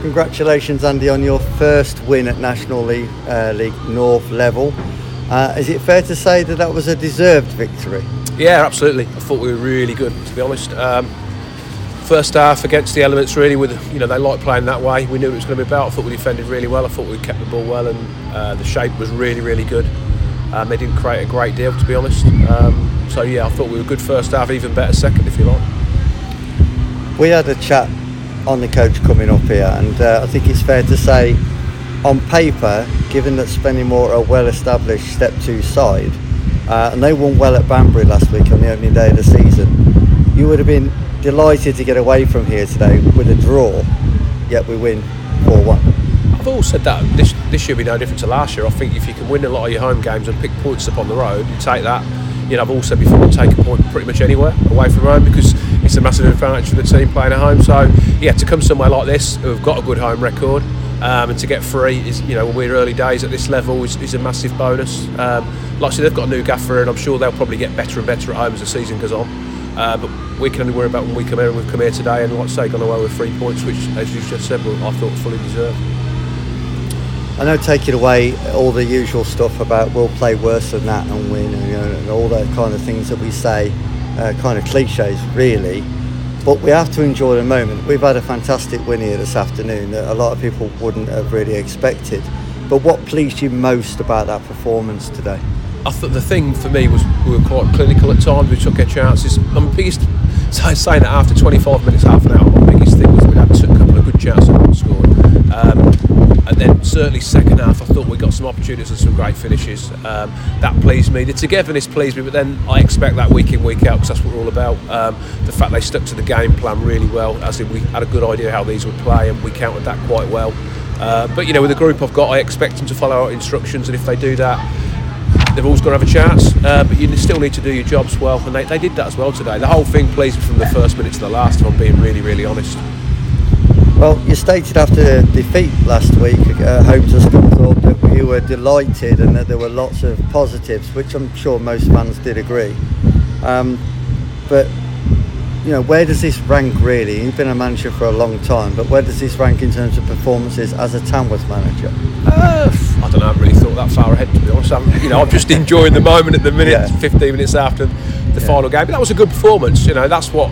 Congratulations, Andy, on your first win at National League, uh, League North level. Uh, is it fair to say that that was a deserved victory? Yeah, absolutely. I thought we were really good, to be honest. Um, first half against the elements, really, with you know they like playing that way. We knew it was going to be about. I thought we defended really well. I thought we kept the ball well, and uh, the shape was really, really good. Um, they didn't create a great deal, to be honest. Um, so yeah, I thought we were good first half, even better second, if you like. We had a chat on the coach coming up here, and uh, I think it's fair to say, on paper, given that Spennymoor are a well-established Step Two side, uh, and they won well at Banbury last week on the opening day of the season, you would have been delighted to get away from here today with a draw, yet we win 4-1. I've always said that this this year will be no different to last year. I think if you can win a lot of your home games and pick points up on the road, you take that. You know, I've also before, taken a point pretty much anywhere away from home because it's a massive advantage for the team playing at home. So yeah, to come somewhere like this, who've got a good home record, um, and to get free is, you know, we're early days at this level is, is a massive bonus. Um, like I said, they've got a new gaffer, and I'm sure they'll probably get better and better at home as the season goes on. Uh, but we can only worry about when we come here, and we've come here today, and like I say, gone away with three points, which, as you just said, I thought fully deserved. I know taking away all the usual stuff about we'll play worse than that and win, and, you know, and all that kind of things that we say, uh, kind of cliches, really. But we have to enjoy the moment. We've had a fantastic win here this afternoon that a lot of people wouldn't have really expected. But what pleased you most about that performance today? I thought the thing for me was we were quite clinical at times. We took our chances. My biggest, saying that after 25 minutes, half an hour, my biggest thing was we had a couple of good chances and scored. Um, certainly second half, I thought we got some opportunities and some great finishes. Um, that pleased me. The togetherness pleased me, but then I expect that week in week out because that's what we're all about. Um, the fact they stuck to the game plan really well, as in we had a good idea how these would play, and we countered that quite well. Uh, but you know, with the group I've got, I expect them to follow our instructions, and if they do that, they've always got to have a chance. Uh, but you still need to do your jobs well, and they, they did that as well today. The whole thing pleased me from the first minute to the last. If I'm being really, really honest. Well, you stated after the defeat last week, uh, home to Scunthorpe, that you were delighted and that there were lots of positives, which I'm sure most fans did agree. Um, but you know, where does this rank really? You've been a manager for a long time, but where does this rank in terms of performances as a Tamworth manager? Uh, I don't know. I haven't really thought that far ahead, to be honest. I'm, you know, I'm just enjoying the moment at the minute, yeah. 15 minutes after the yeah. final game. But that was a good performance. You know, that's what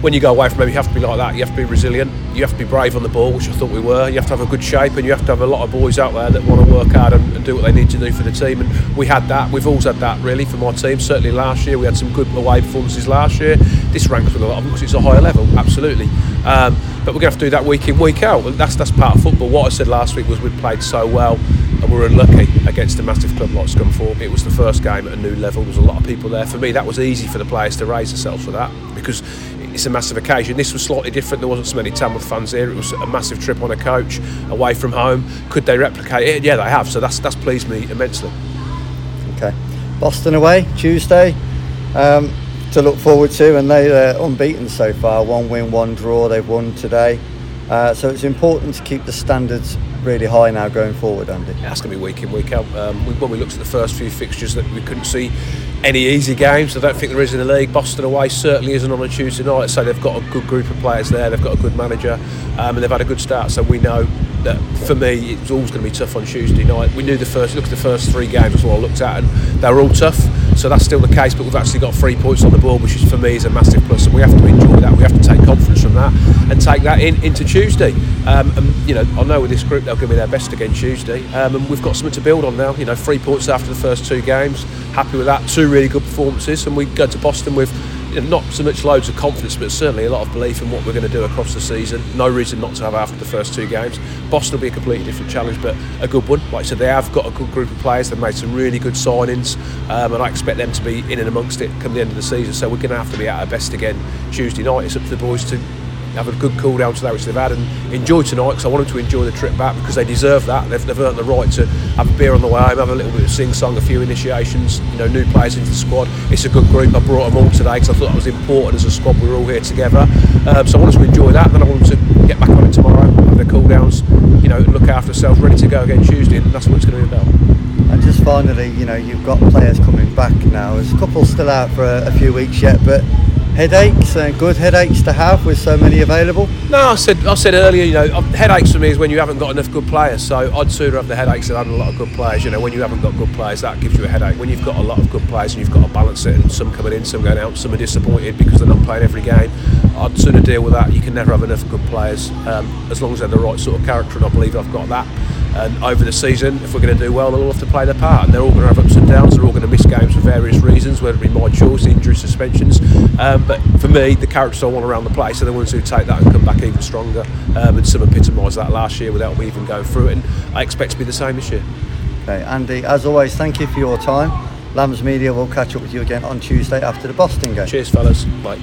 when you go away from them, you have to be like that. You have to be resilient. You have to be brave on the ball, which I thought we were. You have to have a good shape, and you have to have a lot of boys out there that want to work hard and, and do what they need to do for the team. And we had that. We've always had that really for my team. Certainly last year, we had some good away performances last year. This ranks with a lot of them because it's a higher level, absolutely. Um, but we're going to have to do that week in, week out. That's that's part of football. What I said last week was we played so well and we were unlucky against a massive club like Scunthorpe. It was the first game at a new level. There was a lot of people there. For me, that was easy for the players to raise themselves for that because it's a massive occasion. This was slightly different. There wasn't so many Tamworth fans here. It was a massive trip on a coach away from home. Could they replicate it? Yeah, they have. So that's that's pleased me immensely. Okay, Boston away Tuesday. Um, to look forward to, and they're unbeaten so far. One win, one draw. They've won today. Uh, so it's important to keep the standards really high now going forward, Andy. That's going to be week in, week out. Um, when we looked at the first few fixtures, that we couldn't see any easy games. I don't think there is in the league. Boston away certainly isn't on a Tuesday night, so they've got a good group of players there. They've got a good manager, um, and they've had a good start. So we know that for me, it was always going to be tough on Tuesday night. We knew the first look at the first three games as well. I looked at, and they were all tough. So that's still the case, but we've actually got three points on the board, which is for me is a massive plus, and we have to enjoy that. We have to take confidence from that and take that in into Tuesday. Um, and you know, I know with this group they'll give me their best again Tuesday, um, and we've got something to build on now. You know, three points after the first two games, happy with that. Two really good performances, and we go to Boston with not so much loads of confidence, but certainly a lot of belief in what we're going to do across the season. No reason not to have after the first two games. Boston will be a completely different challenge, but a good one. Like I said, they have got a good group of players. They've made some really good signings, um, and I expect them to be in and amongst it come the end of the season. So we're going to have to be at our best again Tuesday night. It's up to the boys to have a good cool down to that which they've had and enjoy tonight because I want them to enjoy the trip back because they deserve that. They've, they've earned the right to have a beer on the way home, have a little bit of sing song, a few initiations, you know, new players into the squad. It's a good group. I brought them all today because I thought that was important as a squad. We were all here together. Um, so I want them to enjoy that. Then I want them to get back on it tomorrow, have their cool downs, you know, look after themselves, ready to go again Tuesday, and that's what it's going to be about. And just finally, you know, you've got players coming back now. There's a couple still out for a, a few weeks yet, but headaches and good headaches to have with so many available? No, I said I said earlier, you know, headaches for me is when you haven't got enough good players. So I'd sooner have the headaches than having a lot of good players. You know, when you haven't got good players, that gives you a headache. When you've got a lot of good players and you've got to balance it, and some coming in, some going out, some are disappointed because they're not playing every game. I'd sooner deal with that. You can never have enough good players um, as long as they're the right sort of character, and I believe I've got that. And over the season, if we're going to do well, they'll all have to play their part. And they're all going to have ups and downs. They're all going to miss games for various reasons, whether it be my choice, injury, suspensions. Um, but for me, the characters I want around the place are the ones who take that and come back even stronger. Um, and some epitomised that last year without me even going through it. And I expect to be the same this year. Okay, Andy, as always, thank you for your time. Lambs Media will catch up with you again on Tuesday after the Boston game. Cheers, fellas. Bye.